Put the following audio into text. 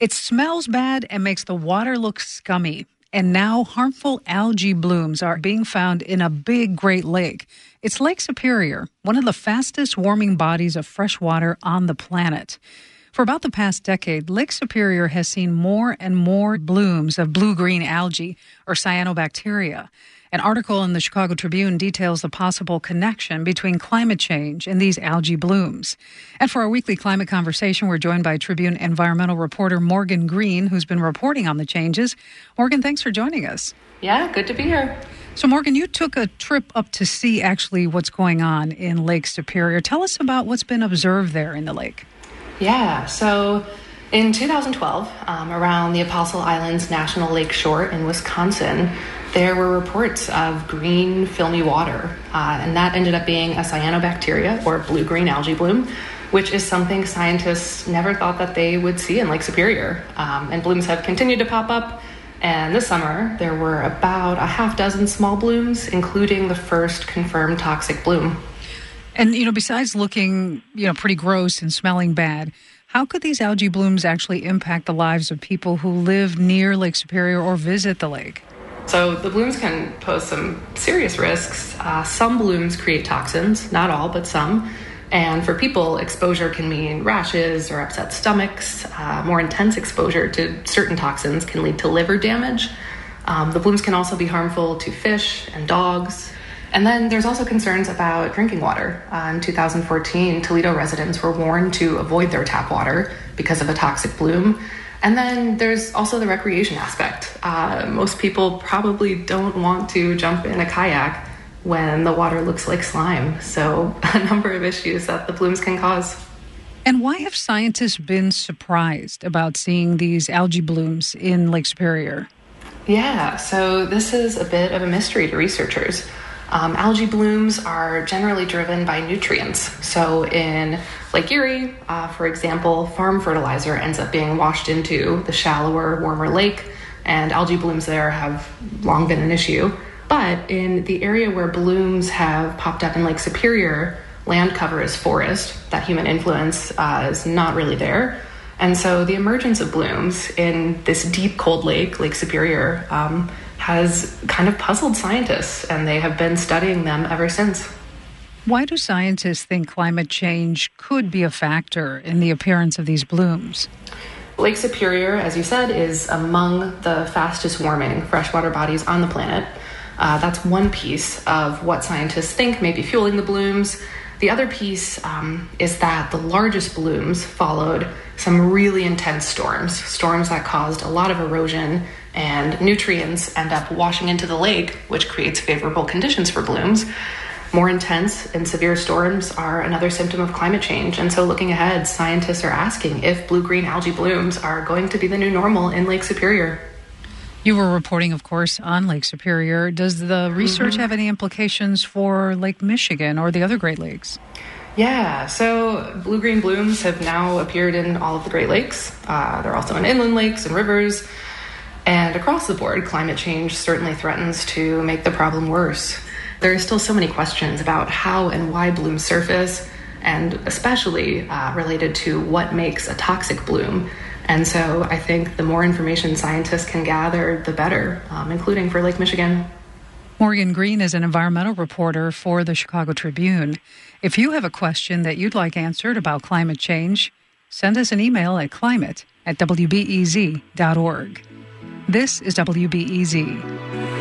It smells bad and makes the water look scummy. And now harmful algae blooms are being found in a big Great Lake. It's Lake Superior, one of the fastest warming bodies of fresh water on the planet. For about the past decade, Lake Superior has seen more and more blooms of blue green algae or cyanobacteria. An article in the Chicago Tribune details the possible connection between climate change and these algae blooms. And for our weekly climate conversation, we're joined by Tribune environmental reporter Morgan Greene, who's been reporting on the changes. Morgan, thanks for joining us. Yeah, good to be here. So, Morgan, you took a trip up to see actually what's going on in Lake Superior. Tell us about what's been observed there in the lake. Yeah, so in 2012, um, around the Apostle Islands National Lake Shore in Wisconsin, there were reports of green, filmy water, uh, and that ended up being a cyanobacteria or blue green algae bloom, which is something scientists never thought that they would see in Lake Superior. Um, and blooms have continued to pop up. And this summer, there were about a half dozen small blooms, including the first confirmed toxic bloom. And, you know, besides looking, you know, pretty gross and smelling bad, how could these algae blooms actually impact the lives of people who live near Lake Superior or visit the lake? So the blooms can pose some serious risks. Uh, some blooms create toxins, not all, but some. And for people, exposure can mean rashes or upset stomachs. Uh, more intense exposure to certain toxins can lead to liver damage. Um, the blooms can also be harmful to fish and dogs. And then there's also concerns about drinking water. Uh, in 2014, Toledo residents were warned to avoid their tap water because of a toxic bloom. And then there's also the recreation aspect. Uh, most people probably don't want to jump in a kayak when the water looks like slime. So, a number of issues that the blooms can cause. And why have scientists been surprised about seeing these algae blooms in Lake Superior? Yeah, so this is a bit of a mystery to researchers. Um, algae blooms are generally driven by nutrients. So, in Lake Erie, uh, for example, farm fertilizer ends up being washed into the shallower, warmer lake, and algae blooms there have long been an issue. But in the area where blooms have popped up in Lake Superior, land cover is forest. That human influence uh, is not really there. And so the emergence of blooms in this deep, cold lake, Lake Superior, um, has kind of puzzled scientists, and they have been studying them ever since. Why do scientists think climate change could be a factor in the appearance of these blooms? Lake Superior, as you said, is among the fastest warming freshwater bodies on the planet. Uh, that's one piece of what scientists think may be fueling the blooms. The other piece um, is that the largest blooms followed some really intense storms, storms that caused a lot of erosion and nutrients end up washing into the lake, which creates favorable conditions for blooms. More intense and severe storms are another symptom of climate change. And so, looking ahead, scientists are asking if blue green algae blooms are going to be the new normal in Lake Superior. You were reporting, of course, on Lake Superior. Does the research mm-hmm. have any implications for Lake Michigan or the other Great Lakes? Yeah, so blue green blooms have now appeared in all of the Great Lakes. Uh, they're also in inland lakes and rivers. And across the board, climate change certainly threatens to make the problem worse. There are still so many questions about how and why blooms surface, and especially uh, related to what makes a toxic bloom. And so I think the more information scientists can gather, the better, um, including for Lake Michigan. Morgan Greene is an environmental reporter for the Chicago Tribune. If you have a question that you'd like answered about climate change, send us an email at climate at wbez.org. This is WBEZ.